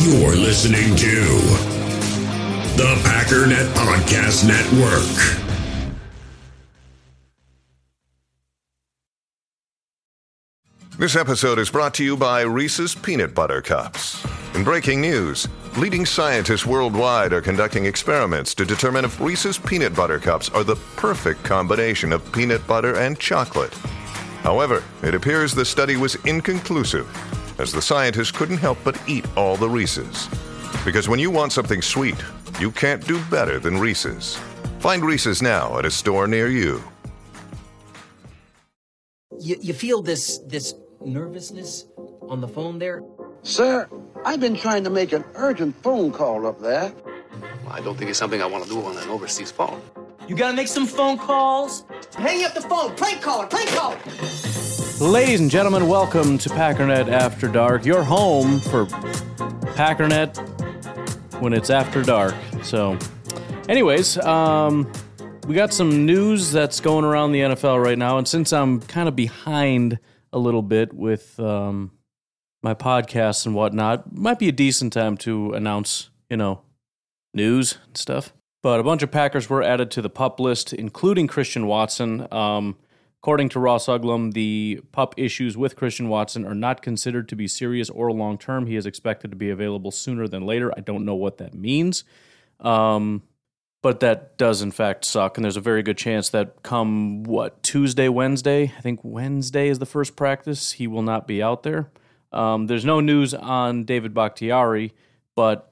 You're listening to the Packernet Podcast Network. This episode is brought to you by Reese's Peanut Butter Cups. In breaking news, leading scientists worldwide are conducting experiments to determine if Reese's Peanut Butter Cups are the perfect combination of peanut butter and chocolate. However, it appears the study was inconclusive, as the scientists couldn't help but eat all the Reese's. Because when you want something sweet, you can't do better than Reese's. Find Reese's now at a store near you. You, you feel this this nervousness on the phone there? Sir, I've been trying to make an urgent phone call up there. I don't think it's something I want to do on an overseas phone. You gotta make some phone calls. Hang up the phone. Prank caller. Prank caller. Ladies and gentlemen, welcome to Packernet After Dark, your home for Packernet when it's after dark. So, anyways, um, we got some news that's going around the NFL right now, and since I'm kind of behind a little bit with um, my podcasts and whatnot, might be a decent time to announce, you know, news and stuff. But a bunch of Packers were added to the pup list, including Christian Watson. Um, according to Ross Uglem, the pup issues with Christian Watson are not considered to be serious or long term. He is expected to be available sooner than later. I don't know what that means. Um, but that does in fact suck and there's a very good chance that come what tuesday wednesday i think wednesday is the first practice he will not be out there um, there's no news on david bakhtiari but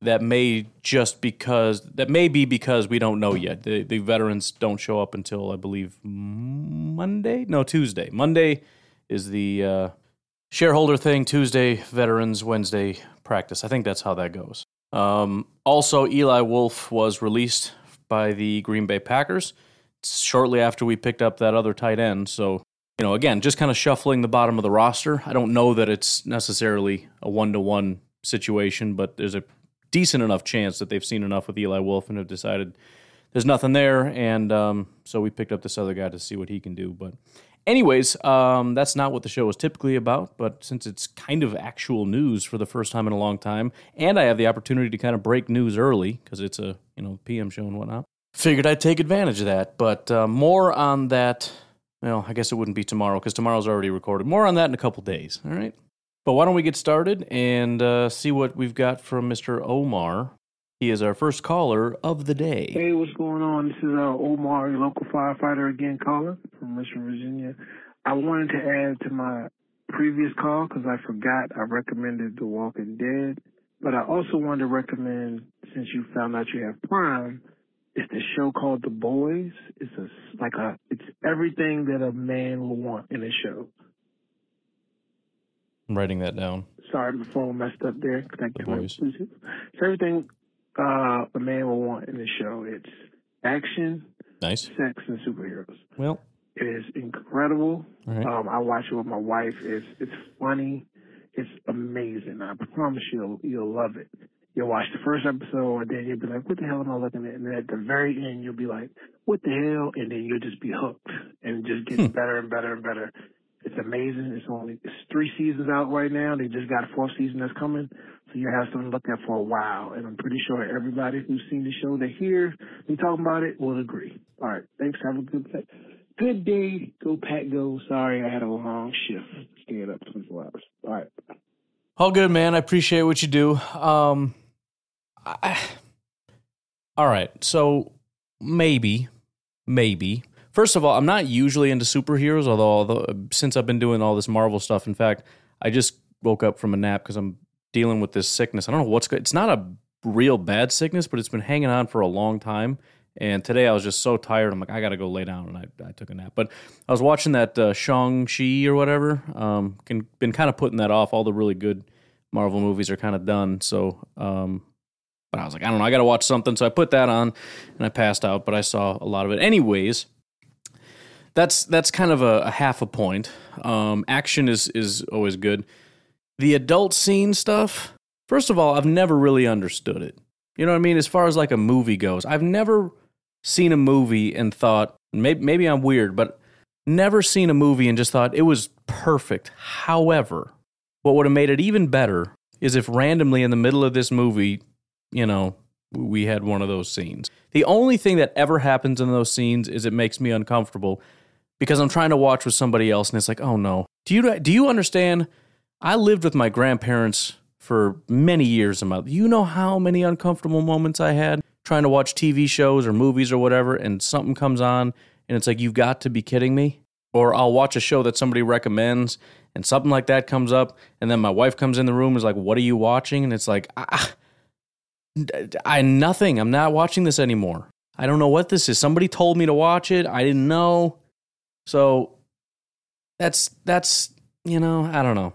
that may just because that may be because we don't know yet. The, the veterans don't show up until i believe monday? No tuesday. Monday is the uh, shareholder thing. Tuesday veterans. Wednesday practice. I think that's how that goes. Um, also, Eli Wolf was released by the Green Bay Packers shortly after we picked up that other tight end. So, you know, again, just kind of shuffling the bottom of the roster. I don't know that it's necessarily a one to one situation, but there's a decent enough chance that they've seen enough with Eli Wolf and have decided there's nothing there. And um, so we picked up this other guy to see what he can do. But Anyways, um, that's not what the show is typically about, but since it's kind of actual news for the first time in a long time, and I have the opportunity to kind of break news early because it's a you know PM show and whatnot, figured I'd take advantage of that. But uh, more on that. Well, I guess it wouldn't be tomorrow because tomorrow's already recorded. More on that in a couple days. All right. But why don't we get started and uh, see what we've got from Mr. Omar he is our first caller of the day. Hey, what's going on? This is uh, Omar, local firefighter again, caller from Richmond, Virginia. I wanted to add to my previous call because I forgot I recommended The Walking Dead, but I also wanted to recommend since you found out you have Prime, it's the show called The Boys. It's a like a it's everything that a man will want in a show. I'm writing that down. Sorry, my phone messed up there. Thank the you. Boys. It's everything uh, a man will want in the show. It's action, nice, sex, and superheroes. Well, it is incredible. Right. Um, I watch it with my wife. It's it's funny. It's amazing. I promise you, you'll love it. You'll watch the first episode, and then you'll be like, "What the hell am I looking at?" And then at the very end, you'll be like, "What the hell?" And then you'll just be hooked, and it just gets Hmm. better and better and better. It's amazing. It's only it's three seasons out right now. They just got a fourth season that's coming, so you have something to look at for a while. And I'm pretty sure everybody who's seen the show that hears me talking about it will agree. All right, thanks. Have a good day. Good day. Go Pat. Go. Sorry, I had a long shift. Staying up 24 hours. All right. All good, man. I appreciate what you do. Um, I, all right. So maybe, maybe. First of all, I'm not usually into superheroes, although, although since I've been doing all this Marvel stuff, in fact, I just woke up from a nap because I'm dealing with this sickness. I don't know what's good. It's not a real bad sickness, but it's been hanging on for a long time. And today I was just so tired. I'm like, I got to go lay down. And I, I took a nap. But I was watching that uh, Shang-Chi or whatever. Um, can, been kind of putting that off. All the really good Marvel movies are kind of done. So, um, but I was like, I don't know. I got to watch something. So I put that on and I passed out, but I saw a lot of it. Anyways, that's that's kind of a, a half a point. Um, action is is always good. The adult scene stuff. First of all, I've never really understood it. You know what I mean? As far as like a movie goes, I've never seen a movie and thought maybe maybe I'm weird, but never seen a movie and just thought it was perfect. However, what would have made it even better is if randomly in the middle of this movie, you know, we had one of those scenes. The only thing that ever happens in those scenes is it makes me uncomfortable because I'm trying to watch with somebody else and it's like, "Oh no." Do you do you understand? I lived with my grandparents for many years in my you know how many uncomfortable moments I had trying to watch TV shows or movies or whatever and something comes on and it's like you've got to be kidding me? Or I'll watch a show that somebody recommends and something like that comes up and then my wife comes in the room and is like what are you watching? And it's like I nothing. I'm not watching this anymore. I don't know what this is. Somebody told me to watch it. I didn't know so that's that's you know I don't know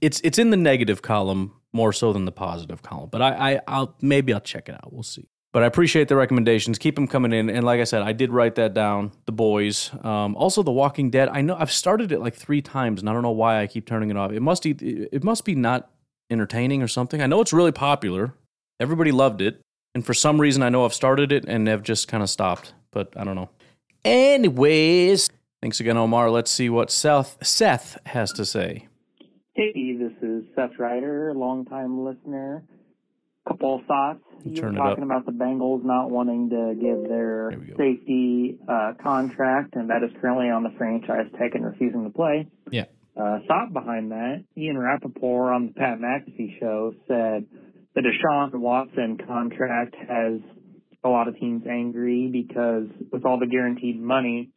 it's it's in the negative column more so than the positive column. But I, I I'll maybe I'll check it out. We'll see. But I appreciate the recommendations. Keep them coming in. And like I said, I did write that down. The boys, um, also The Walking Dead. I know I've started it like three times, and I don't know why I keep turning it off. It must be it must be not entertaining or something. I know it's really popular. Everybody loved it, and for some reason, I know I've started it and have just kind of stopped. But I don't know. Anyways, thanks again, Omar. Let's see what Seth Seth has to say. Hey, this is Seth Ryder, longtime listener. Couple of thoughts. You were talking about the Bengals not wanting to give their safety uh, contract, and that is currently on the franchise tag and refusing to play. Yeah. Uh, thought behind that, Ian Rapoport on the Pat McAfee show said the Deshaun Watson contract has a lot of teams angry because with all the guaranteed money,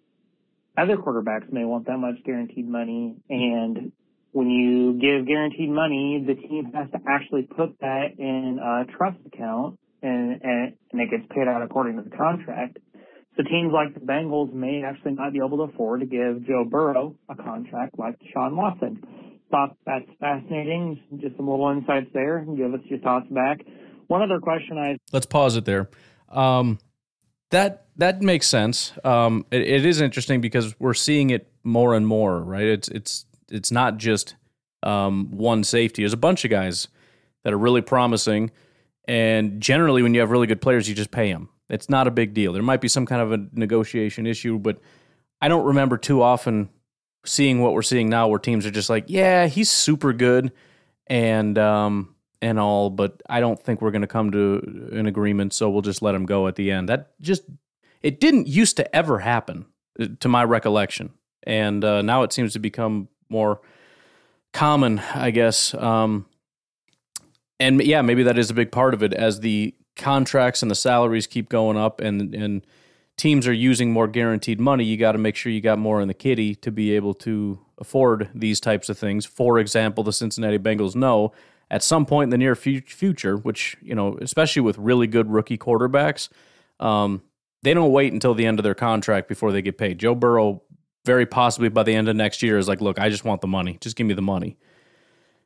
other quarterbacks may want that much guaranteed money, and when you give guaranteed money, the team has to actually put that in a trust account and, and, and it gets paid out according to the contract. So teams like the Bengals may actually not be able to afford to give Joe Burrow a contract like Sean Watson. Thought that's fascinating. Just some little insights there. Give us your thoughts back. One other question I let's pause it there. Um, that that makes sense. Um, it, it is interesting because we're seeing it more and more, right? It's it's it's not just um, one safety. There's a bunch of guys that are really promising, and generally, when you have really good players, you just pay them. It's not a big deal. There might be some kind of a negotiation issue, but I don't remember too often seeing what we're seeing now, where teams are just like, "Yeah, he's super good," and um, and all, but I don't think we're going to come to an agreement, so we'll just let him go at the end. That just it didn't used to ever happen, uh, to my recollection, and uh, now it seems to become more common, I guess. Um, and yeah, maybe that is a big part of it as the contracts and the salaries keep going up and and teams are using more guaranteed money, you got to make sure you got more in the kitty to be able to afford these types of things. For example, the Cincinnati Bengals know at some point in the near future, which, you know, especially with really good rookie quarterbacks, um, they don't wait until the end of their contract before they get paid. Joe Burrow very possibly by the end of next year is like, look, I just want the money. Just give me the money.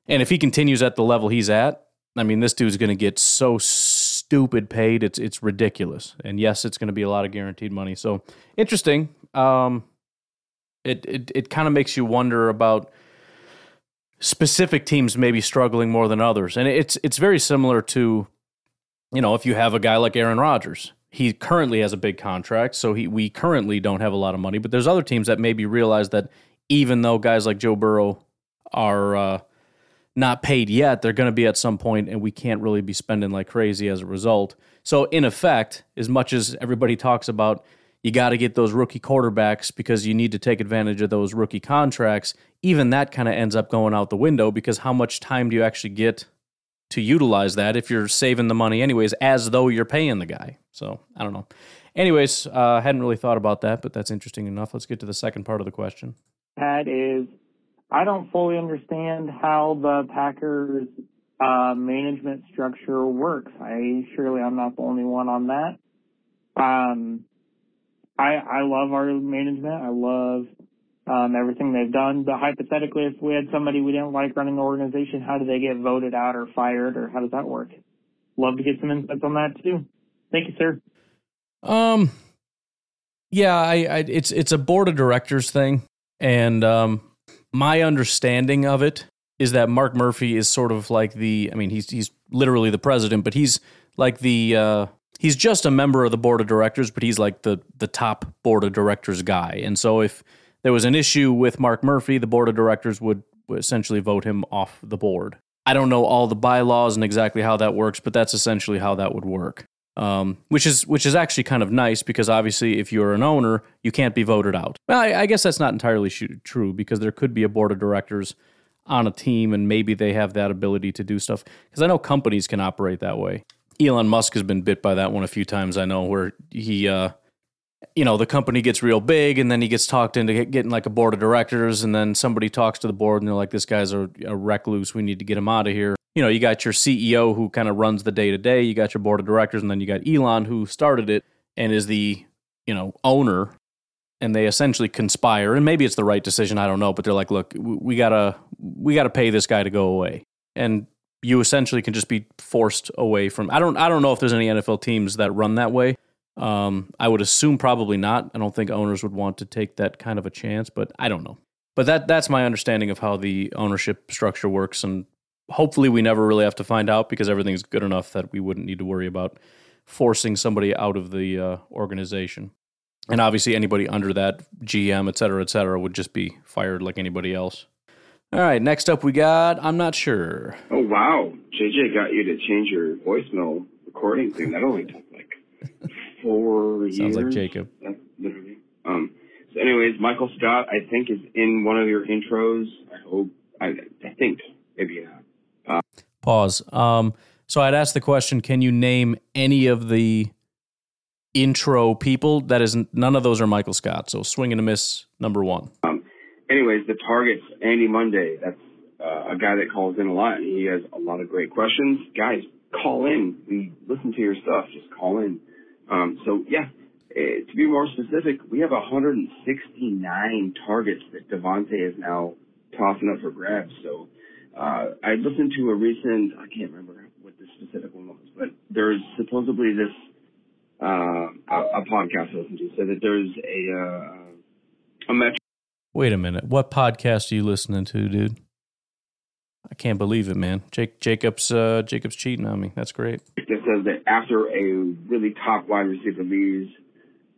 And if he continues at the level he's at, I mean, this dude's going to get so stupid paid. It's it's ridiculous. And yes, it's going to be a lot of guaranteed money. So interesting. Um, it it it kind of makes you wonder about specific teams maybe struggling more than others. And it's it's very similar to, you know, if you have a guy like Aaron Rodgers he currently has a big contract, so he we currently don't have a lot of money. But there's other teams that maybe realize that even though guys like Joe Burrow are uh, not paid yet, they're going to be at some point, and we can't really be spending like crazy as a result. So in effect, as much as everybody talks about you got to get those rookie quarterbacks because you need to take advantage of those rookie contracts, even that kind of ends up going out the window because how much time do you actually get to utilize that if you're saving the money anyways, as though you're paying the guy. So I don't know. Anyways, uh, hadn't really thought about that, but that's interesting enough. Let's get to the second part of the question. That is, I don't fully understand how the Packers uh, management structure works. I surely I'm not the only one on that. Um, I I love our management. I love um, everything they've done. But hypothetically, if we had somebody we didn't like running the organization, how do they get voted out or fired, or how does that work? Love to get some insights on that too. Thank you, sir. Um, yeah, I, I it's it's a board of directors thing, and um, my understanding of it is that Mark Murphy is sort of like the. I mean, he's he's literally the president, but he's like the. Uh, he's just a member of the board of directors, but he's like the the top board of directors guy. And so if there was an issue with Mark Murphy, the board of directors would essentially vote him off the board. I don't know all the bylaws and exactly how that works, but that's essentially how that would work. Um, which is which is actually kind of nice because obviously, if you're an owner, you can't be voted out. Well, I, I guess that's not entirely true because there could be a board of directors on a team, and maybe they have that ability to do stuff. Because I know companies can operate that way. Elon Musk has been bit by that one a few times. I know where he, uh, you know, the company gets real big, and then he gets talked into getting like a board of directors, and then somebody talks to the board, and they're like, "This guy's a, a recluse. We need to get him out of here." You know, you got your CEO who kind of runs the day to day. You got your board of directors, and then you got Elon who started it and is the you know owner and they essentially conspire and maybe it's the right decision i don't know but they're like look we gotta we gotta pay this guy to go away and you essentially can just be forced away from i don't i don't know if there's any nfl teams that run that way. Um, i would assume probably not. I don't think owners would want to take that kind of a chance but i don't know. But that that's my understanding of how the ownership structure works and hopefully we never really have to find out because everything's good enough that we wouldn't need to worry about forcing somebody out of the uh, organization. And obviously anybody under that GM, et cetera, et cetera, would just be fired like anybody else. All right, next up we got I'm not sure. Oh wow, JJ got you to change your voicemail recording thing. That only took like four Sounds years. like Jacob. Um. So, anyways, Michael Scott, I think, is in one of your intros. I hope. I, I think maybe not. Pause. Um, so I'd ask the question: Can you name any of the intro people? That is, none of those are Michael Scott. So swing and a miss, number one. Anyways, the target's Andy Monday. That's uh, a guy that calls in a lot, and he has a lot of great questions. Guys, call in. We listen to your stuff. Just call in. Um, so yeah, eh, to be more specific, we have 169 targets that Davante is now tossing up for grabs. So uh, I listened to a recent, I can't remember what the specific one was, but there's supposedly this uh, a, a podcast I listened to said that there's a uh, a metric. Wait a minute. What podcast are you listening to, dude? I can't believe it, man. Jake Jacobs uh, Jacobs cheating on me. That's great. that says that after a really top wide receiver leaves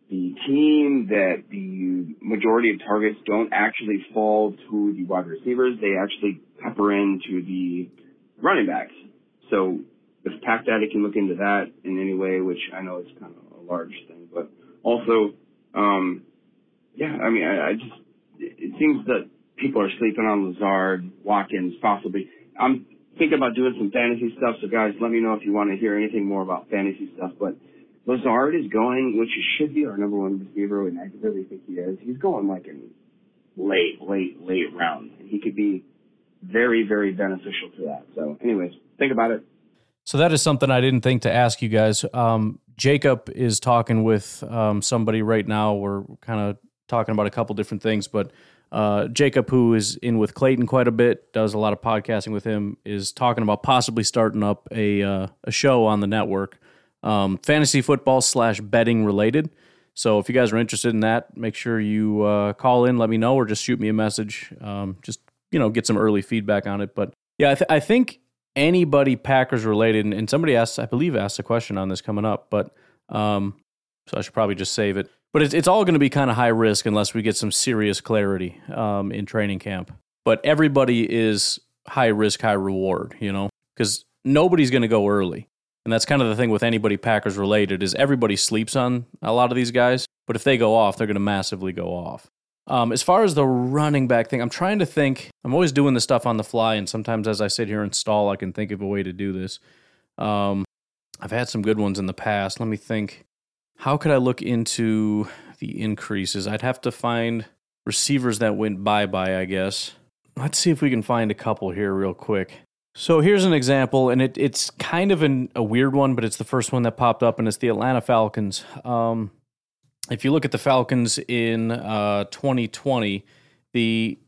the team, that the majority of targets don't actually fall to the wide receivers. They actually pepper into the running backs. So if Pack Daddy can look into that in any way, which I know is kind of a large thing, but also, um, yeah, I mean, I, I just, it seems that people are sleeping on Lazard, Watkins, possibly. I'm thinking about doing some fantasy stuff, so guys, let me know if you want to hear anything more about fantasy stuff, but Lazard is going, which should be our number one receiver, and I really think he is. He's going like in late, late, late round, and he could be very, very beneficial to that. So, anyways, think about it. So that is something I didn't think to ask you guys. Um, Jacob is talking with um, somebody right now. We're kind of talking about a couple different things, but uh, Jacob, who is in with Clayton quite a bit, does a lot of podcasting with him, is talking about possibly starting up a uh, a show on the network, um, fantasy football slash betting related. So if you guys are interested in that, make sure you uh, call in, let me know, or just shoot me a message. Um, just you know, get some early feedback on it. But yeah, I, th- I think anybody Packers related, and, and somebody asked, I believe, asked a question on this coming up, but um, so I should probably just save it. But it's, it's all going to be kind of high risk unless we get some serious clarity um, in training camp. But everybody is high risk, high reward, you know, because nobody's going to go early. And that's kind of the thing with anybody Packers related is everybody sleeps on a lot of these guys, but if they go off, they're going to massively go off. Um, as far as the running back thing, I'm trying to think. I'm always doing this stuff on the fly, and sometimes as I sit here and stall, I can think of a way to do this. Um, I've had some good ones in the past. Let me think. How could I look into the increases? I'd have to find receivers that went bye bye, I guess. Let's see if we can find a couple here real quick. So here's an example, and it, it's kind of an, a weird one, but it's the first one that popped up, and it's the Atlanta Falcons. Um, if you look at the Falcons in uh, 2020, the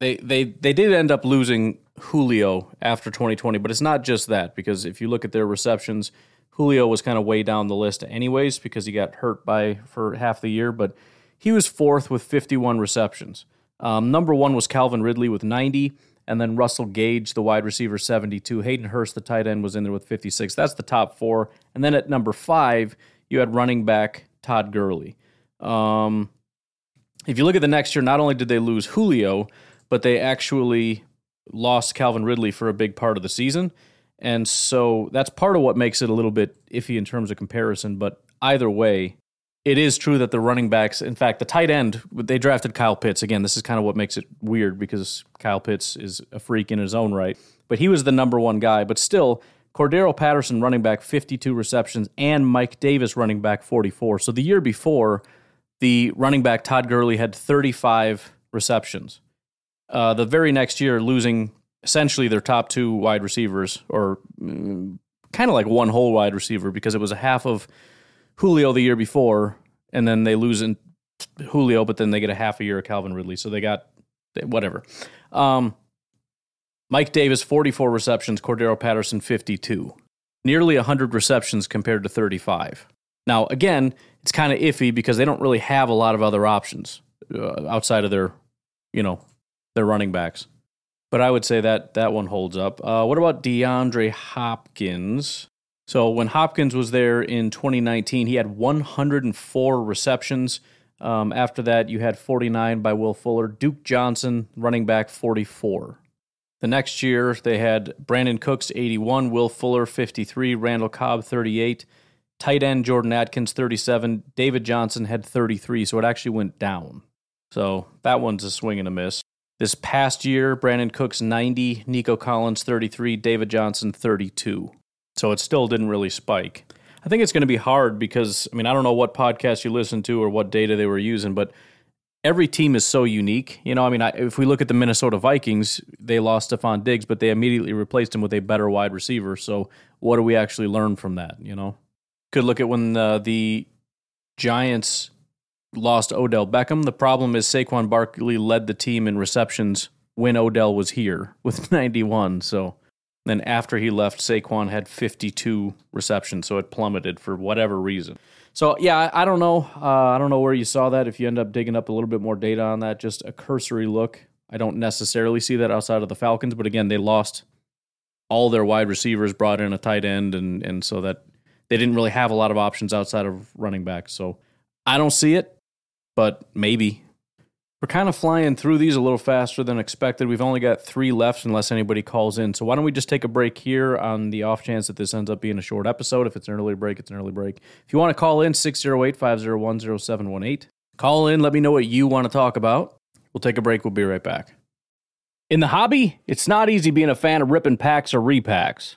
they they they did end up losing Julio after 2020, but it's not just that because if you look at their receptions, Julio was kind of way down the list anyways because he got hurt by for half the year, but he was fourth with 51 receptions. Um, number one was Calvin Ridley with 90, and then Russell Gage, the wide receiver, 72. Hayden Hurst, the tight end, was in there with 56. That's the top four. And then at number five, you had running back Todd Gurley. Um, if you look at the next year, not only did they lose Julio, but they actually lost Calvin Ridley for a big part of the season. And so that's part of what makes it a little bit iffy in terms of comparison. But either way, it is true that the running backs, in fact, the tight end, they drafted Kyle Pitts. Again, this is kind of what makes it weird because Kyle Pitts is a freak in his own right. But he was the number one guy. But still, Cordarrelle Patterson, running back, 52 receptions, and Mike Davis, running back, 44. So the year before, the running back Todd Gurley had 35 receptions. Uh, the very next year, losing essentially their top two wide receivers, or mm, kind of like one whole wide receiver, because it was a half of Julio the year before, and then they lose in Julio, but then they get a half a year of Calvin Ridley. So they got whatever. Um, Mike Davis, 44 receptions, Cordarrelle Patterson, 52. Nearly 100 receptions compared to 35. Now, again, it's kind of iffy because they don't really have a lot of other options uh, outside of their, you know, their running backs. But I would say that that one holds up. Uh, what about DeAndre Hopkins? So when Hopkins was there in 2019, he had 104 receptions. Um, after that, you had 49 by Will Fuller. Duke Johnson, running back, 44. The next year, they had Brandin Cooks, 81, Will Fuller, 53, Randall Cobb, 38, tight end Jordan Akins 37, David Johnson had 33, so it actually went down. So that one's a swing and a miss. This past year, Brandin Cooks 90, Nico Collins 33, David Johnson 32. So it still didn't really spike. I think it's going to be hard because, I mean, I don't know what podcast you listen to or what data they were using, but every team is so unique. You know, I mean, I, if we look at the Minnesota Vikings, they lost Stefon Diggs, but they immediately replaced him with a better wide receiver. So what do we actually learn from that? You know, could look at when the, the Giants lost Odell Beckham. The problem is Saquon Barkley led the team in receptions when Odell was here with 91. So then after he left, Saquon had 52 receptions. So it plummeted for whatever reason. So yeah, I, don't know. Uh, I don't know where you saw that. If you end up digging up a little bit more data on that, just a cursory look. I don't necessarily see that outside of the Falcons, but again, they lost all their wide receivers, brought in a tight end, and and so that they didn't really have a lot of options outside of running back. So I don't see it but maybe. We're kind of flying through these a little faster than expected. We've only got three left unless anybody calls in. So why don't we just take a break here on the off chance that this ends up being a short episode? If it's an early break, it's an early break. If you want to call in, 608 501 0718. Call in, let me know what you want to talk about. We'll take a break. We'll be right back. In the hobby, it's not easy being a fan of ripping packs or repacks.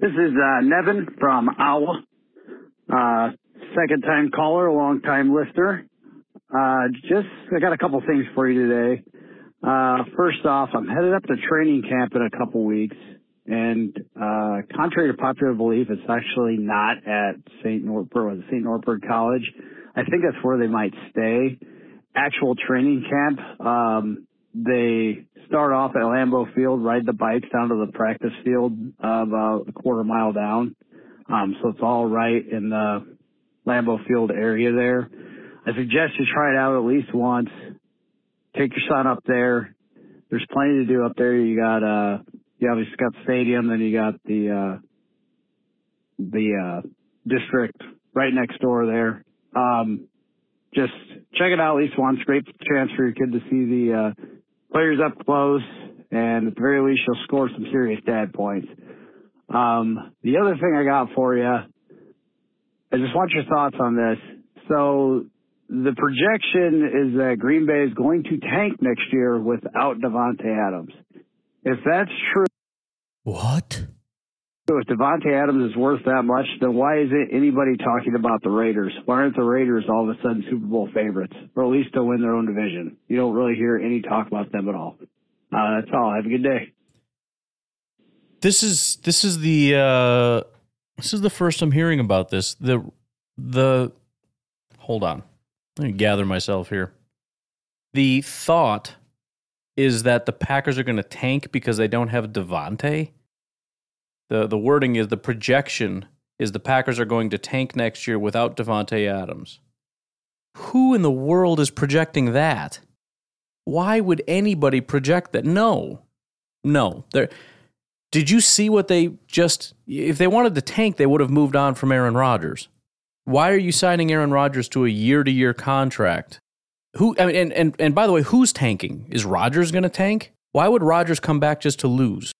This is uh, Nevin from Owl. Uh, second time caller, long time listener. Uh, just, I got a couple things for you today. Uh, first off, I'm headed up to training camp in a couple weeks. And, uh, contrary to popular belief, it's actually not at St. Norbert, St. Norbert College. I think that's where they might stay. Actual training camp, um, they start off at Lambeau Field, ride the bikes down to the practice field about a quarter mile down. Um, so it's all right in the Lambeau Field area there. I suggest you try it out at least once. Take your son up there. There's plenty to do up there. You got uh, you obviously got the stadium, then you got the uh, the uh, district right next door there. Um, just check it out at least once. Great chance for your kid to see the uh, players up close, and at the very least, you'll score some serious dad points. Um, the other thing I got for you, I just want your thoughts on this. So the projection is that Green Bay is going to tank next year without Davante Adams. If that's true, what? If Davante Adams is worth that much, then why isn't anybody talking about the Raiders? Why aren't the Raiders all of a sudden Super Bowl favorites, or at least to win their own division? You don't really hear any talk about them at all. Uh, that's all. Have a good day. This is this is the uh, this is the first I'm hearing about this. The the hold on. Let me gather myself here. The thought is that the Packers are going to tank because they don't have Davante. The the wording is the projection is the Packers are going to tank next year without Davante Adams. Who in the world is projecting that? Why would anybody project that? No. No. There did you see what they just if they wanted to tank, they would have moved on from Aaron Rodgers. Why are you signing Aaron Rodgers to a year-to-year contract? Who I mean, and and and by the way, who's tanking? Is Rodgers going to tank? Why would Rodgers come back just to lose?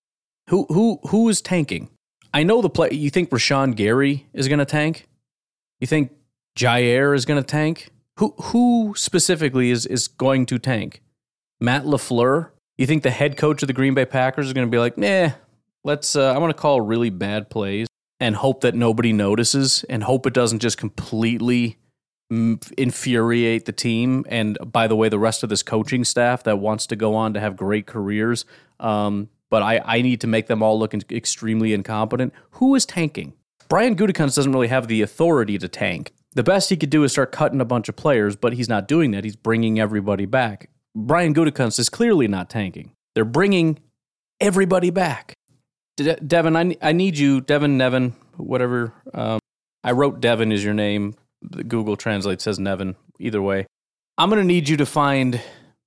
Who who who is tanking? I know the play. You think Rashan Gary is going to tank? You think Jaire is going to tank? Who who specifically is is going to tank? Matt LaFleur? You think the head coach of the Green Bay Packers is going to be like, nah, let's. Uh, I want to call really bad plays and hope that nobody notices and hope it doesn't just completely infuriate the team. And by the way, the rest of this coaching staff that wants to go on to have great careers, um, but I, I need to make them all look extremely incompetent. Who is tanking? Brian Gutekunst doesn't really have the authority to tank. The best he could do is start cutting a bunch of players, but he's not doing that. He's bringing everybody back. Brian Gutekunst is clearly not tanking. They're bringing everybody back. De- Devin, I, I need you, Devin, Nevin, whatever. Um, I wrote Devin is your name. Google Translate says Nevin. Either way, I'm going to need you to find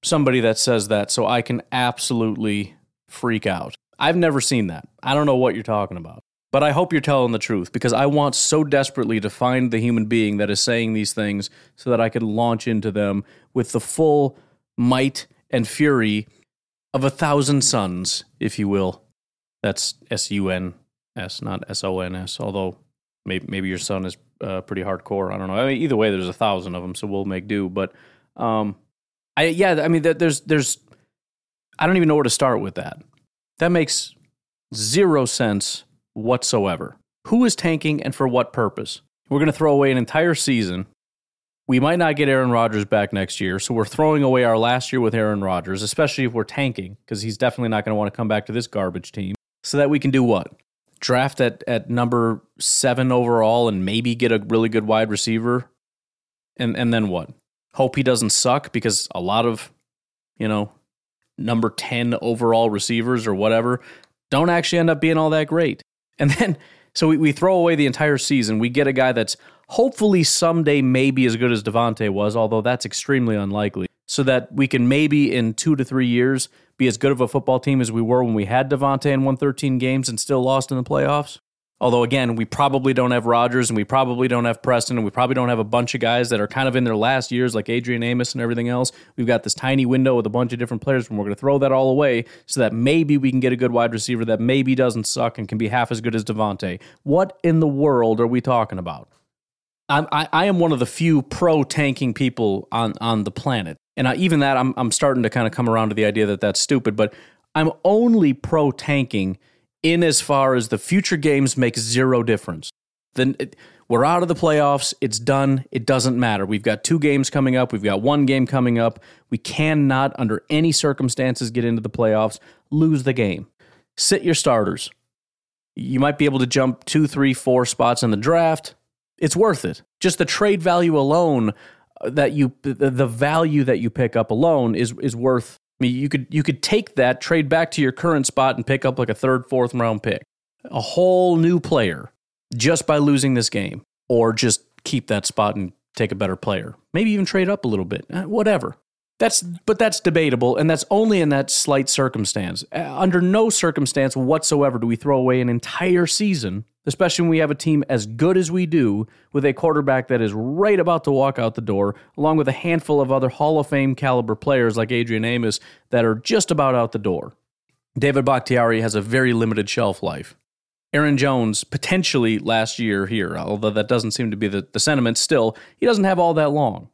somebody that says that so I can absolutely freak out. I've never seen that. I don't know what you're talking about. But I hope you're telling the truth because I want so desperately to find the human being that is saying these things so that I can launch into them with the full might and fury of a thousand suns, if you will. That's S U N S, not S O N S, although maybe, maybe your son is uh, pretty hardcore. I don't know. I mean, either way, there's a thousand of them, so we'll make do. But um, I, yeah, I mean, there's, there's, I don't even know where to start with that. That makes zero sense whatsoever. Who is tanking and for what purpose? We're going to throw away an entire season. We might not get Aaron Rodgers back next year, so we're throwing away our last year with Aaron Rodgers, especially if we're tanking, because he's definitely not going to want to come back to this garbage team. So that we can do what? Draft at, at number seven overall and maybe get a really good wide receiver. And and then what? Hope he doesn't suck because a lot of, you know, number 10 overall receivers or whatever don't actually end up being all that great. And then, so we, we throw away the entire season. We get a guy that's hopefully someday maybe as good as Davante was, although that's extremely unlikely, so that we can maybe in two to three years be as good of a football team as we were when we had Davante and won 13 games and still lost in the playoffs. Although again, we probably don't have Rodgers and we probably don't have Preston and we probably don't have a bunch of guys that are kind of in their last years like Adrian Amos and everything else. We've got this tiny window with a bunch of different players and we're going to throw that all away so that maybe we can get a good wide receiver that maybe doesn't suck and can be half as good as Davante. What in the world are we talking about? I'm, I, I am one of the few pro tanking people on, on the planet. And I, even that, I'm, I'm starting to kind of come around to the idea that that's stupid, but I'm only pro tanking – in as far as the future games make zero difference. Then we're out of the playoffs. It's done. It doesn't matter. We've got two games coming up. We've got one game coming up. We cannot, under any circumstances, get into the playoffs. Lose the game. Sit your starters. You might be able to jump two, three, four spots in the draft. It's worth it. Just the trade value alone uh, that you the value that you pick up alone is is worth mean, you could you could take that, trade back to your current spot, and pick up like a third, fourth round pick, a whole new player, just by losing this game, or just keep that spot and take a better player, maybe even trade up a little bit, uh, whatever. That's but that's debatable, and that's only in that slight circumstance. Uh, under no circumstance whatsoever do we throw away an entire season, especially when we have a team as good as we do, with a quarterback that is right about to walk out the door, along with a handful of other Hall of Fame caliber players like Adrian Amos that are just about out the door. David Bakhtiari has a very limited shelf life. Aaron Jones potentially last year here, although that doesn't seem to be the, the sentiment still, he doesn't have all that long.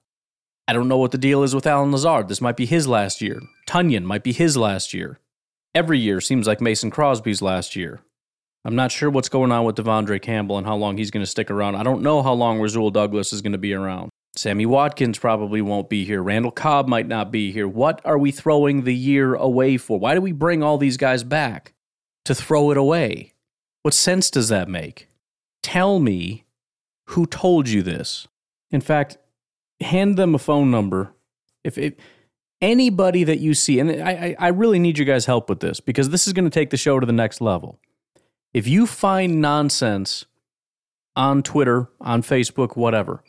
I don't know what the deal is with Allen Lazard. This might be his last year. Tonyan might be his last year. Every year seems like Mason Crosby's last year. I'm not sure what's going on with De'Vondre Campbell and how long he's going to stick around. I don't know how long Rasul Douglas is going to be around. Sammy Watkins probably won't be here. Randall Cobb might not be here. What are we throwing the year away for? Why do we bring all these guys back? To throw it away. What sense does that make? Tell me who told you this. In fact, hand them a phone number. If it, anybody that you see, and I, I really need you guys' help with this because this is going to take the show to the next level. If you find nonsense on Twitter, on Facebook, whatever,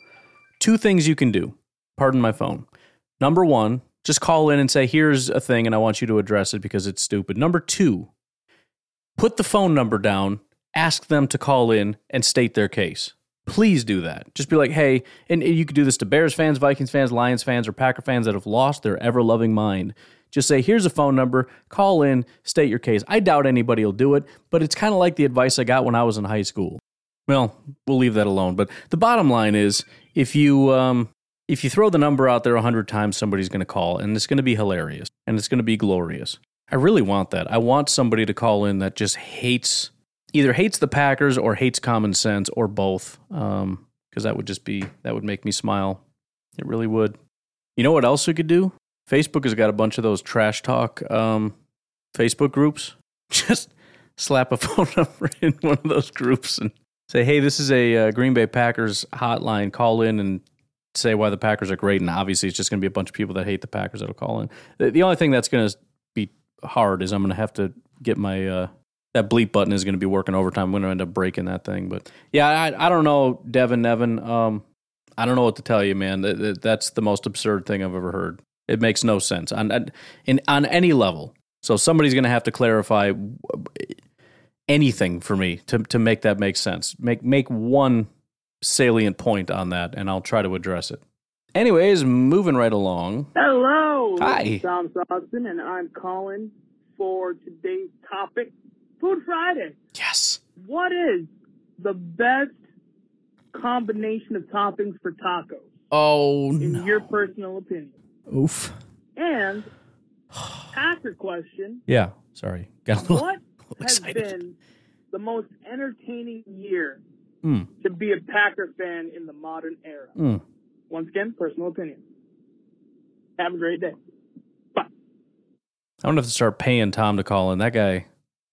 two things you can do. Pardon my phone. Number one, just call in and say, here's a thing, and I want you to address it because it's stupid. Number two, put the phone number down, ask them to call in and state their case. Please do that. Just be like, hey, and you could do this to Bears fans, Vikings fans, Lions fans, or Packer fans that have lost their ever loving mind. Just say, here's a phone number, call in, state your case. I doubt anybody will do it, but it's kind of like the advice I got when I was in high school. Well, we'll leave that alone. But the bottom line is, if you um, if you throw the number out there a hundred times, somebody's going to call, and it's going to be hilarious, and it's going to be glorious. I really want that. I want somebody to call in that just hates either hates the Packers or hates common sense or both. Um, because that would just be that would make me smile. It really would. You know what else we could do? Facebook has got a bunch of those trash talk um, Facebook groups. Just slap a phone number in one of those groups and say, "Hey, this is a uh, Green Bay Packers hotline. Call in and say why the Packers are great." And obviously, it's just going to be a bunch of people that hate the Packers that'll call in. The, the only thing that's going to be hard is I'm going to have to get my uh, that bleep button is going to be working overtime. I'm going to end up breaking that thing. But yeah, I, I don't know, Devin Nevin. Um, I don't know what to tell you, man. That, that, that's the most absurd thing I've ever heard. It makes no sense on in on any level. So somebody's going to have to clarify anything for me to to make that make sense. Make make one salient point on that, and I'll try to address it. Anyways, moving right along. Hello. Hi. Tom Sauceman, and I'm calling for today's topic Food Friday. Yes. What is the best combination of toppings for tacos? Oh, in no. your personal opinion? Oof. And Packer question. Yeah. Sorry. Got a little, What little has been the most entertaining year Mm. to be a Packer fan in the modern era? Mm. Once again, personal opinion. Have a great day. I'm gonna have to start paying Tom to call in. That guy.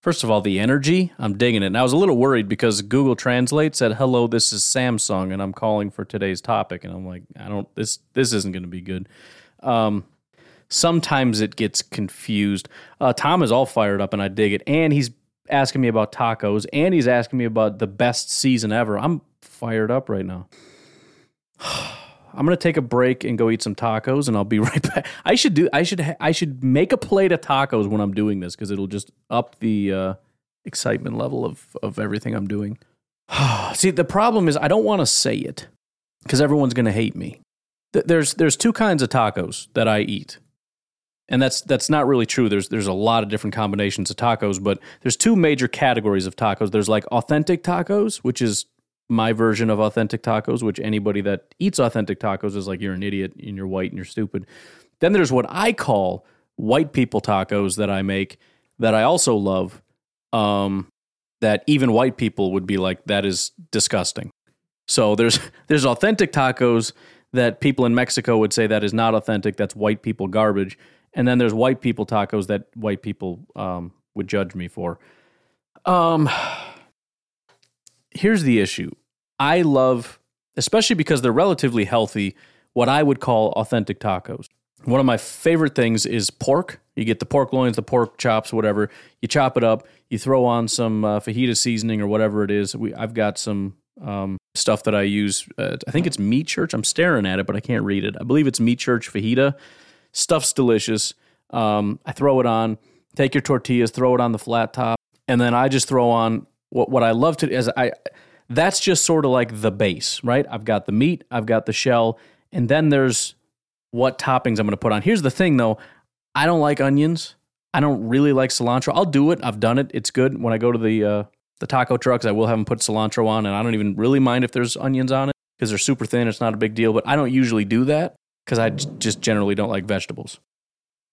First of all, the energy, I'm digging it. And I was a little worried because Google Translate said, "Hello, this is Samsung, and I'm calling for today's topic." And I'm like, I don't. This this isn't going to be good. Um, sometimes it gets confused. Uh, Tom is all fired up, and I dig it. And he's asking me about tacos, and he's asking me about the best season ever. I'm fired up right now. I'm gonna take a break and go eat some tacos, and I'll be right back. I should do. I should. Ha- I should make a plate of tacos when I'm doing this because it'll just up the uh, excitement level of of everything I'm doing. See, the problem is I don't want to say it because everyone's gonna hate me. Th- There's there's two kinds of tacos that I eat, and that's that's not really true. There's there's a lot of different combinations of tacos, but there's two major categories of tacos. There's like authentic tacos, which is my version of authentic tacos, which anybody that eats authentic tacos is like you're an idiot and you're white and you're stupid. Then there's what I call white people tacos that I make that I also love. Um, that even white people would be like, that is disgusting. So there's there's authentic tacos that people in Mexico would say that is not authentic. That's white people garbage. And then there's white people tacos that white people um, would judge me for. Um, here's the issue. I love, especially because they're relatively healthy, what I would call authentic tacos. One of my favorite things is pork. You get the pork loins, the pork chops, whatever. You chop it up. You throw on some uh, fajita seasoning or whatever it is. We, I've got some um, stuff that I use. Uh, I think it's Meat Church. I'm staring at it, but I can't read it. I believe it's Meat Church fajita. Stuff's delicious. Um, I throw it on. Take your tortillas, throw it on the flat top, and then I just throw on what what I love to is I. That's just sort of like the base, right? I've got the meat, I've got the shell, and then there's what toppings I'm going to put on. Here's the thing, though. I don't like onions. I don't really like cilantro. I'll do it. I've done it. It's good. When I go to the uh, the taco trucks, I will have them put cilantro on, and I don't even really mind if there's onions on it because they're super thin. It's not a big deal. But I don't usually do that because I just generally don't like vegetables.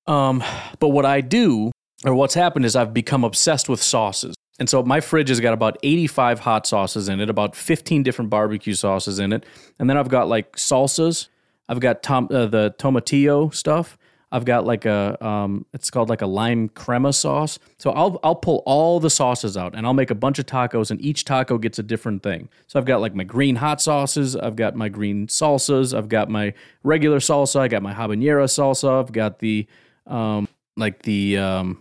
Um, but what I do, or what's happened, is I've become obsessed with sauces. And so my fridge has got about 85 hot sauces in it, about 15 different barbecue sauces in it. And then I've got like salsas. I've got tom, uh, the tomatillo stuff. I've got like a um, it's called like a lime crema sauce. So I'll I'll pull all the sauces out and I'll make a bunch of tacos and each taco gets a different thing. So I've got like my green hot sauces, I've got my green salsas, I've got my regular salsa, I got my habanero salsa, I've got the um, like the um,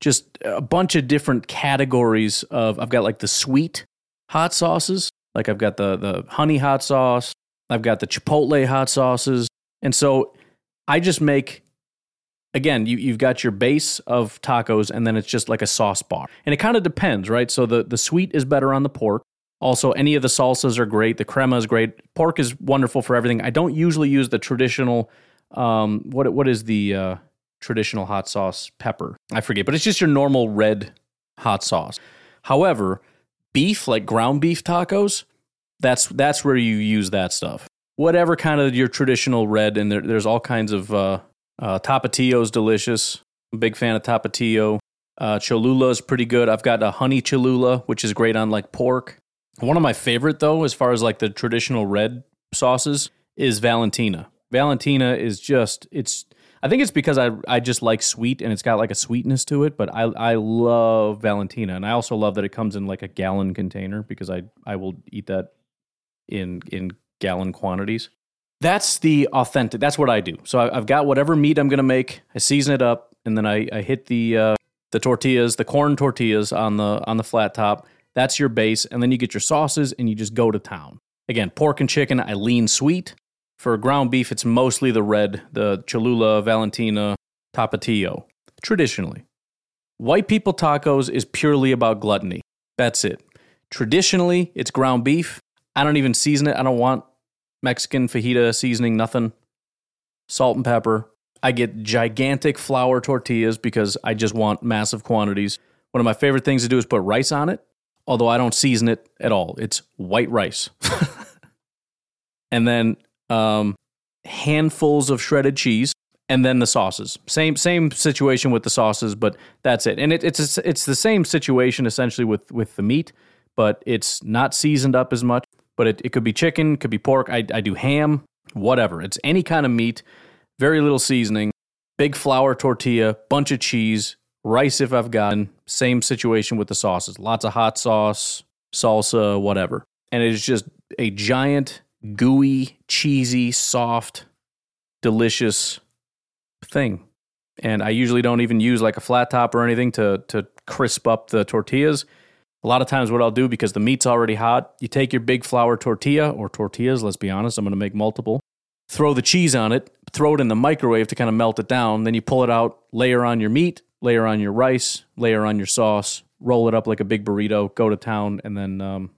just a bunch of different categories of I've got like the sweet hot sauces, like I've got the the honey hot sauce, I've got the chipotle hot sauces. And so I just make again, you, you've got your base of tacos and then it's just like a sauce bar. And it kind of depends, right? So the, the sweet is better on the pork. Also, any of the salsas are great. The crema is great. Pork is wonderful for everything. I don't usually use the traditional, um, what what is the uh, traditional hot sauce pepper? I forget, but it's just your normal red hot sauce. However, beef like ground beef tacos, that's that's where you use that stuff. Whatever kind of your traditional red, and there, there's all kinds of uh, uh, Tapatio is delicious. I'm a big fan of Tapatio. Uh, Cholula is pretty good. I've got a honey Cholula, which is great on like pork. One of my favorite though, as far as like the traditional red sauces, is Valentina. Valentina is just it's. I think it's because I I just like sweet and it's got like a sweetness to it. But I I love Valentina and I also love that it comes in like a gallon container because I I will eat that in in gallon quantities. That's the authentic. That's what I do. So I, have got whatever meat I'm going to make. I season it up, and then I, I hit the uh, the tortillas, the corn tortillas on the on the flat top. That's your base, and then you get your sauces, and you just go to town. Again, pork and chicken, I lean sweet. For ground beef, it's mostly the red, the Cholula, Valentina, Tapatio. Traditionally, white people tacos is purely about gluttony. That's it. Traditionally, it's ground beef. I don't even season it. I don't want Mexican fajita seasoning, nothing. Salt and pepper. I get gigantic flour tortillas because I just want massive quantities. One of my favorite things to do is put rice on it, although I don't season it at all. It's white rice. and then um, handfuls of shredded cheese, and then the sauces. Same same situation with the sauces, but that's it. And it, it's a, it's the same situation essentially with with the meat, but it's not seasoned up as much but it, it could be chicken, could be pork. I, I do ham, whatever. It's any kind of meat, very little seasoning, big flour tortilla, bunch of cheese, rice if I've gotten. Same situation with the sauces. Lots of hot sauce, salsa, whatever. And it is just a giant, gooey, cheesy, soft, delicious thing. And I usually don't even use like a flat top or anything to to crisp up the tortillas. A lot of times, what I'll do because the meat's already hot, you take your big flour tortilla or tortillas, let's be honest, I'm going to make multiple. Throw the cheese on it, throw it in the microwave to kind of melt it down. Then you pull it out, layer on your meat, layer on your rice, layer on your sauce, roll it up like a big burrito, go to town, and then, um,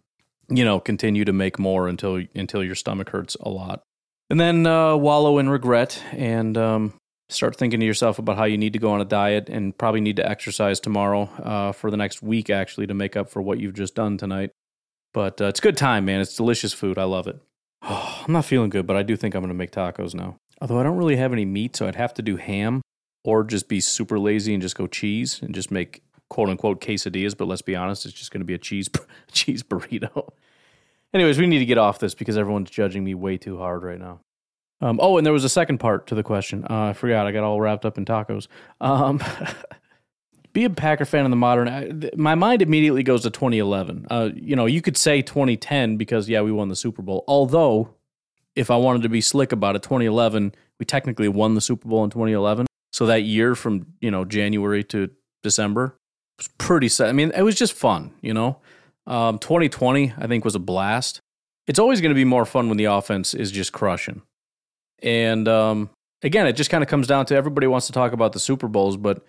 you know, continue to make more until until your stomach hurts a lot. And then uh, wallow in regret and um, start thinking to yourself about how you need to go on a diet and probably need to exercise tomorrow uh, for the next week actually to make up for what you've just done tonight. But uh, it's good time man. It's delicious food. I love it. Oh, i'm not feeling good but i do think i'm going to make tacos now. Although i don't really have any meat so i'd have to do ham or just be super lazy and just go cheese and just make quote unquote quesadillas. But let's be honest it's just going to be a cheese cheese burrito. Anyways we need to get off this because everyone's judging me way too hard right now um, oh, and there was a second part to the question. Uh, I forgot. I got all wrapped up in tacos. Um, be a Packer fan in the modern. I, my mind immediately goes to 2011. Uh, you know, you could say 2010 because yeah, we won the Super Bowl. Although, if I wanted to be slick about it, 2011 we technically won the Super Bowl in 2011. So that year from you know January to December was pretty. I mean, it was just fun. You know, um, 2020 I think was a blast. it's always going to be more fun when the offense is just crushing. And um, again, it just kind of comes down to everybody wants to talk about the Super Bowls, but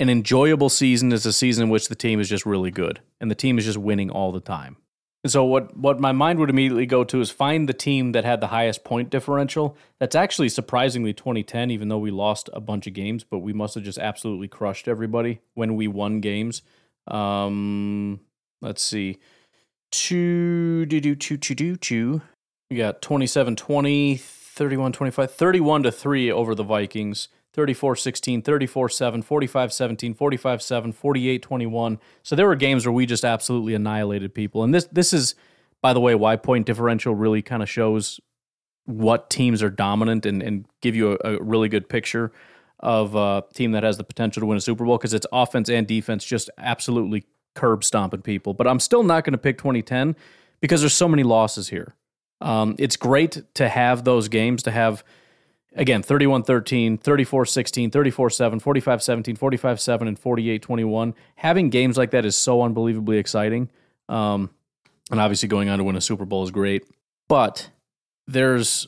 an enjoyable season is a season in which the team is just really good and the team is just winning all the time. And so what what my mind would immediately go to is find the team that had the highest point differential. That's actually surprisingly 2010 even though we lost a bunch of games, but we must have just absolutely crushed everybody when we won games. Um let's see. Two do do two two do two. We got 27 20 31 25 31 to 3 over the Vikings. 34 16, 34 7, 45 17, 45 7, 48 21. So there were games where we just absolutely annihilated people. And this this is by the way why point differential really kind of shows what teams are dominant and, and give you a, a really good picture of a team that has the potential to win a Super Bowl because it's offense and defense just absolutely curb stomping people. But I'm still not going to pick 2010 because there's so many losses here. Um, it's great to have those games, to have – again 31 13 34 16 34 7 45 17 45 7 and 48 21 having games like that is so unbelievably exciting. Um, and obviously going on to win a super bowl is great. But there's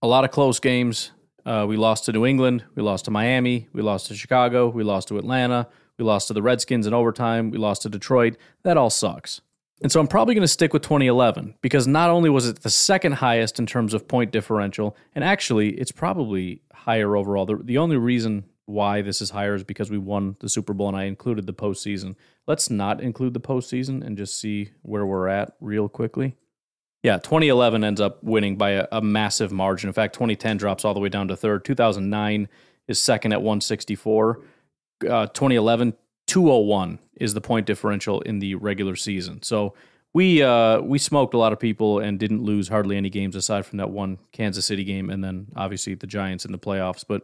a lot of close games. Uh, we lost to new england we lost to miami we lost to chicago we lost to atlanta we lost to the redskins in overtime we lost to detroit. That all sucks and so I'm probably going to stick with 2011 because not only was it the second highest in terms of point differential, and actually it's probably higher overall. The, the only reason why this is higher is because we won the Super Bowl and I included the postseason. Let's not include the postseason and just see where we're at real quickly. Yeah, 2011 ends up winning by a, a massive margin. In fact, 2010 drops all the way down to third. 2009 is second at 164. Uh, 2011, 201 is the point differential in the regular season. So we uh, we smoked a lot of people and didn't lose hardly any games aside from that one Kansas City game and then obviously the Giants in the playoffs. But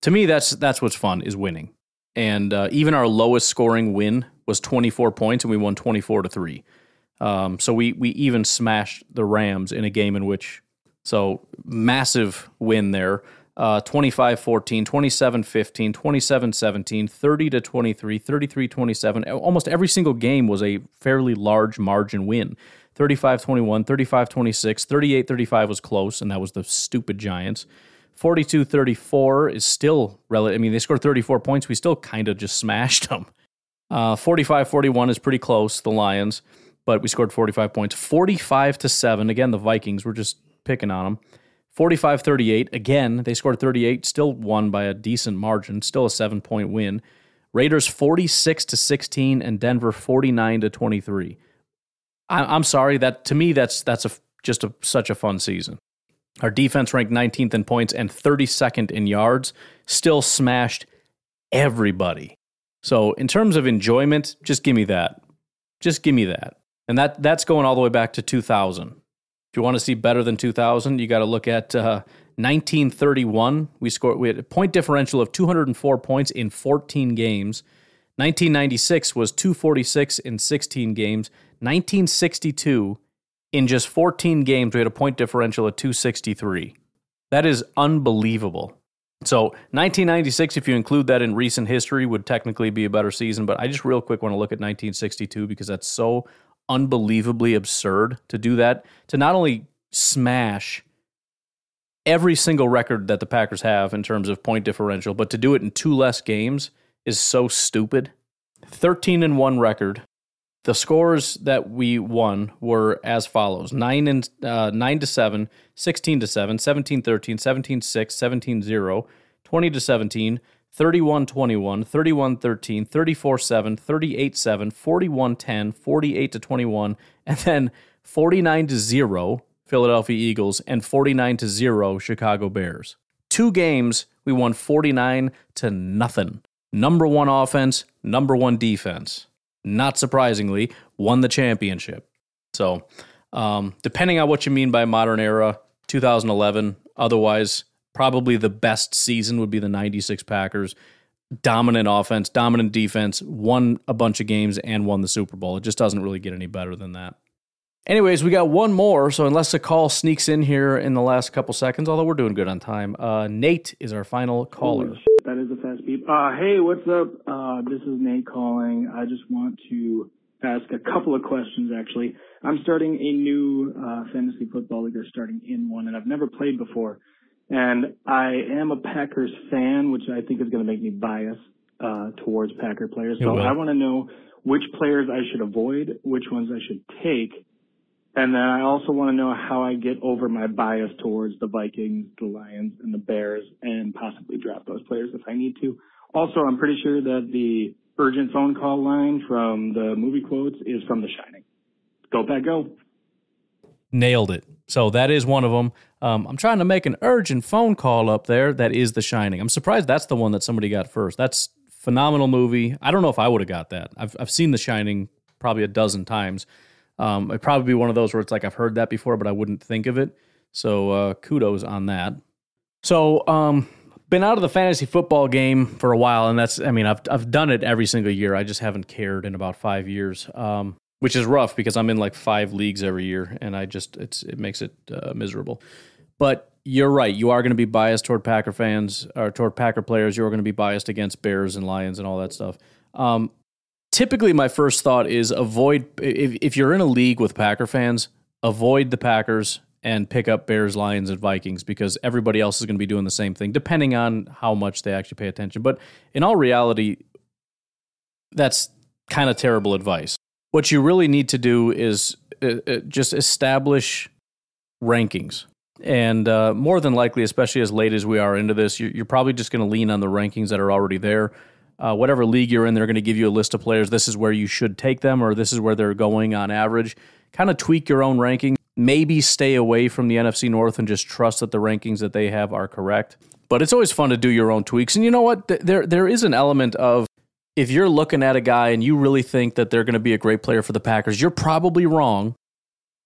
to me, that's that's what's fun is winning. And uh, even our lowest scoring win was 24 points, and we won 24 to three. Um, so we we even smashed the Rams in a game in which so massive win there uh, 25 14, 27 15, 27 17, 30 to 23, 33 27. Almost every single game was a fairly large margin win. 35 21, 35 26, 38 35 was close, and that was the stupid Giants. 42 34 is still relative. I mean, they scored 34 points. We still kind of just smashed them. Uh, 45 41 is pretty close, the Lions, but we scored 45 points. 45 to 7, again, the Vikings, we're just picking on them. 45 38. Again, they scored 38, still won by a decent margin, still a seven point win. Raiders 46 to 16 and Denver 49 to 23. I, am sorry that to me that's that's a, just a, such a fun season. Our defense ranked 19th in points and 32nd in yards, still smashed everybody. So in terms of enjoyment, just give me that. Just give me that. And that that's going all the way back to 2000 you want to see better than 2000, you got to look at uh, 1931. We scored we had a point differential of 204 points in 14 games. 1996 was 246 in 16 games. 1962 in just 14 games we had a point differential of 263. That is unbelievable. So 1996, if you include that in recent history, would technically be a better season. But I just real quick want to look at 1962 because that's so unbelievably absurd to do that, to not only smash every single record that the Packers have in terms of point differential, but to do it in two less games is so stupid. 13 and 1 record. The scores that we won were as follows 9 and uh, 9 to 7, 16 to 7, 17 13, 17 6, 17 0, 20 to 17, 31 21, 31 13, 34 7, 38 7, 41 10, 48 to 21, and then 49 to 0 Philadelphia Eagles and 49 to 0 Chicago Bears. Two games we won 49 to nothing. Number 1 offense, number 1 defense. Not surprisingly, won the championship. So, um, depending on what you mean by modern era, 2011, otherwise probably the best season would be the 96 Packers. Dominant offense, dominant defense, won a bunch of games and won the Super Bowl. It just doesn't really get any better than that. Anyways, we got one more. So unless a call sneaks in here in the last couple seconds, although we're doing good on time, uh, Nate is our final caller. Shit, that is a fast beep. Uh, hey, what's up? Uh, this is Nate calling. I just want to ask a couple of questions actually. I'm starting a new uh, fantasy football league, or starting in one, and I've never played before. And I am a Packers fan, which I think is going to make me biased uh, towards Packer players. So. I want to know which players I should avoid, which ones I should take, and then I also want to know how I get over my bias towards the Vikings, the Lions, and the Bears, and possibly drop those players if I need to. Also, I'm pretty sure that the urgent phone call line from the movie quotes is from The Shining. Go Pack Go! Nailed it. So that is one of them. Um, I'm trying to make an urgent phone call up there. That is The Shining. I'm surprised that's the one that somebody got first. That's phenomenal movie. I don't know if I would have got that. I've I've seen The Shining probably a dozen times. Um, it'd probably be one of those where it's like I've heard that before, but I wouldn't think of it. So uh, kudos on that. So um, been out of the fantasy football game for a while, and that's I mean I've I've done it every single year. I just haven't cared in about five years, um, which is rough because I'm in like five leagues every year, and I just it's it makes it uh, miserable. But you're right. You are going to be biased toward Packer fans or toward Packer players. You're going to be biased against Bears and Lions and all that stuff. Um, typically, my first thought is avoid if, if you're in a league with Packer fans, avoid the Packers and pick up Bears, Lions, and Vikings because everybody else is going to be doing the same thing, depending on how much they actually pay attention. But in all reality, that's kind of terrible advice. What you really need to do is uh, uh, just establish rankings. And uh, more than likely, especially as late as we are into this, you're, probably just going to lean on the rankings that are already there. Uh, whatever league you're in, they're going to give you a list of players. This is where you should take them, or this is where they're going on average. Kind of tweak your own ranking. Maybe stay away from the NFC North and just trust that the rankings that they have are correct. But it's always fun to do your own tweaks. And you know what? There there is an element of if you're looking at a guy and you really think that they're going to be a great player for the Packers, you're probably wrong.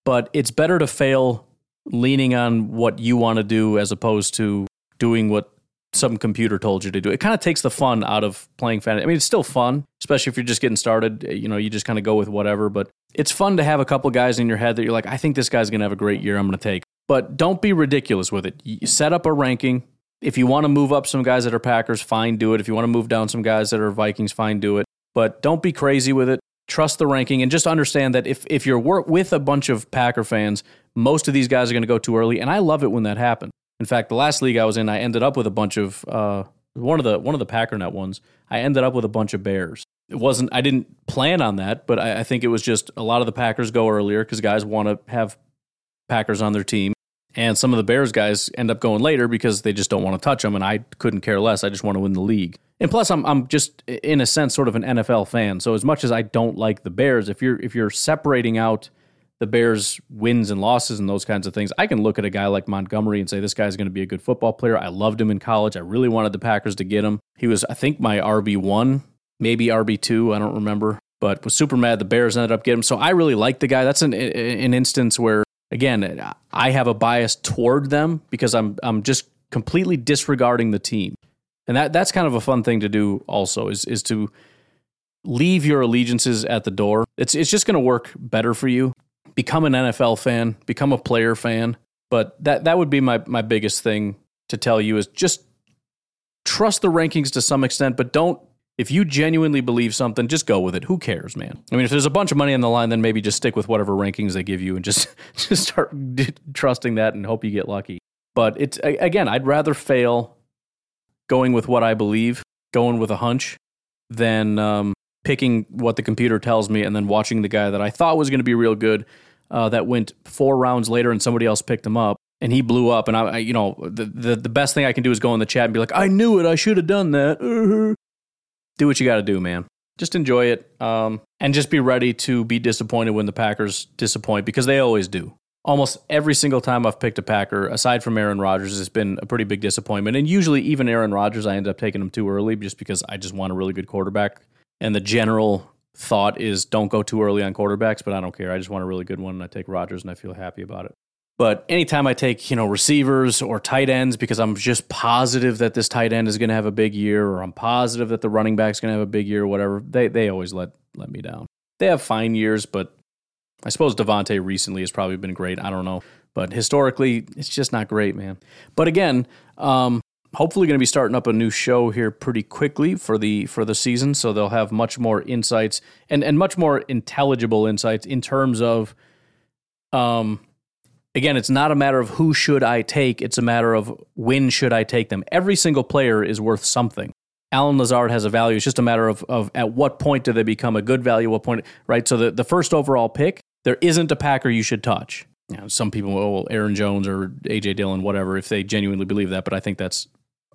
But it's better to fail leaning on what you want to do as opposed to doing what some computer told you to do. It kind of takes the fun out of playing fantasy. I mean, it's still fun, especially if you're just getting started. You know, you just kind of go with whatever. But it's fun to have a couple guys in your head that you're like, I think this guy's going to have a great year. I'm going to take. But don't be ridiculous with it. You set up a ranking. If you want to move up some guys that are Packers, fine, do it. If you want to move down some guys that are Vikings, fine, do it. But don't be crazy with it. Trust the ranking and just understand that if, if you're with a bunch of Packer fans, most of these guys are going to go too early. And I love it when that happens. In fact, the last league I was in, I ended up with a bunch of uh, one of the one of the PackerNet ones. I ended up with a bunch of Bears. It wasn't. I didn't plan on that, but I, I think it was just a lot of the Packers go earlier because guys want to have Packers on their team, and some of the Bears guys end up going later because they just don't want to touch them, and I couldn't care less. I just want to win the league. And plus, I'm I'm just in a sense sort of an NFL fan. So as much as I don't like the Bears, if you're if you're separating out the Bears' wins and losses and those kinds of things, I can look at a guy like Montgomery and say this guy's going to be a good football player. I loved him in college. I really wanted the Packers to get him. He was, I think, my RB one, maybe RB two. I don't remember, but was super mad the Bears ended up getting him. So I really like the guy. That's an an instance where again I have a bias toward them because I'm I'm just completely disregarding the team, and that that's kind of a fun thing to do. Also, is is to leave your allegiances at the door. It's it's just going to work better for you. Become an NFL fan, become a player fan. But that that would be my my biggest thing to tell you is just trust the rankings to some extent, but don't if you genuinely believe something, just go with it. Who cares, man? I mean, if there's a bunch of money on the line, then maybe just stick with whatever rankings they give you and just just start trusting that and hope you get lucky. But it's again, I'd rather fail going with what I believe, going with a hunch, than um, picking what the computer tells me and then watching the guy that I thought was going to be real good uh, that went four rounds later and somebody else picked him up and he blew up. And I, I you know, the, the the best thing I can do is go in the chat and be like, I knew it. I should have done that. Do what you got to do, man. Just enjoy it, um, and just be ready to be disappointed when the Packers disappoint because they always do. Almost every single time I've picked a Packer, aside from Aaron Rodgers, it's been a pretty big disappointment. And usually, even Aaron Rodgers, I end up taking him too early just because I just want a really good quarterback. And the general thought is don't go too early on quarterbacks, but I don't care. I just want a really good one, and I take Rodgers, and I feel happy about it. But anytime I take, you know, receivers or tight ends because I'm just positive that this tight end is going to have a big year or I'm positive that the running back's going to have a big year or whatever, they they always let let me down. They have fine years, but I suppose Davante recently has probably been great. I don't know. But historically, it's just not great, man. But again, um, hopefully going to be starting up a new show here pretty quickly for the for the season. So they'll have much more insights and and much more intelligible insights in terms of, um, again, it's not a matter of who should I take. It's a matter of when should I take them. Every single player is worth something. Allen Lazard has a value. It's just a matter of, of at what point do they become a good value? What point, right? So the, the first overall pick, there isn't a Packer you should touch. You know, some people, well, Aaron Jones or AJ Dillon, whatever, if they genuinely believe that. But I think that's,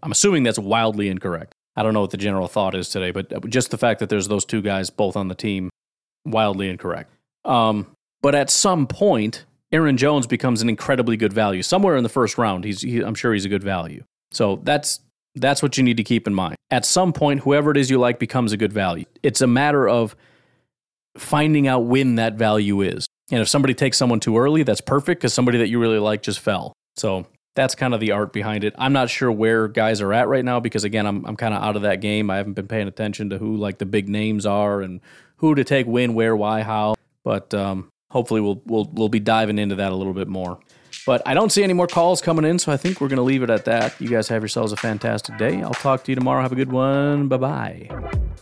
I'm assuming that's wildly incorrect. I don't know what the general thought is today, but just the fact that there's those two guys both on the team, wildly incorrect. Um, but at some point, Aaron Jones becomes an incredibly good value. Somewhere in the first round, he's, he, I'm sure he's a good value. So that's that's what you need to keep in mind. At some point, whoever it is you like becomes a good value. It's a matter of finding out when that value is. And if somebody takes someone too early, that's perfect because somebody that you really like just fell. So that's kind of the art behind it. I'm not sure where guys are at right now because again, I'm I'm kind of out of that game. I haven't been paying attention to who like the big names are and who to take when, where, why, how. But um, hopefully we'll we'll we'll be diving into that a little bit more. But I don't see any more calls coming in, so I think we're going to leave it at that. You guys have yourselves a fantastic day. I'll talk to you tomorrow. Have a good one. Bye bye.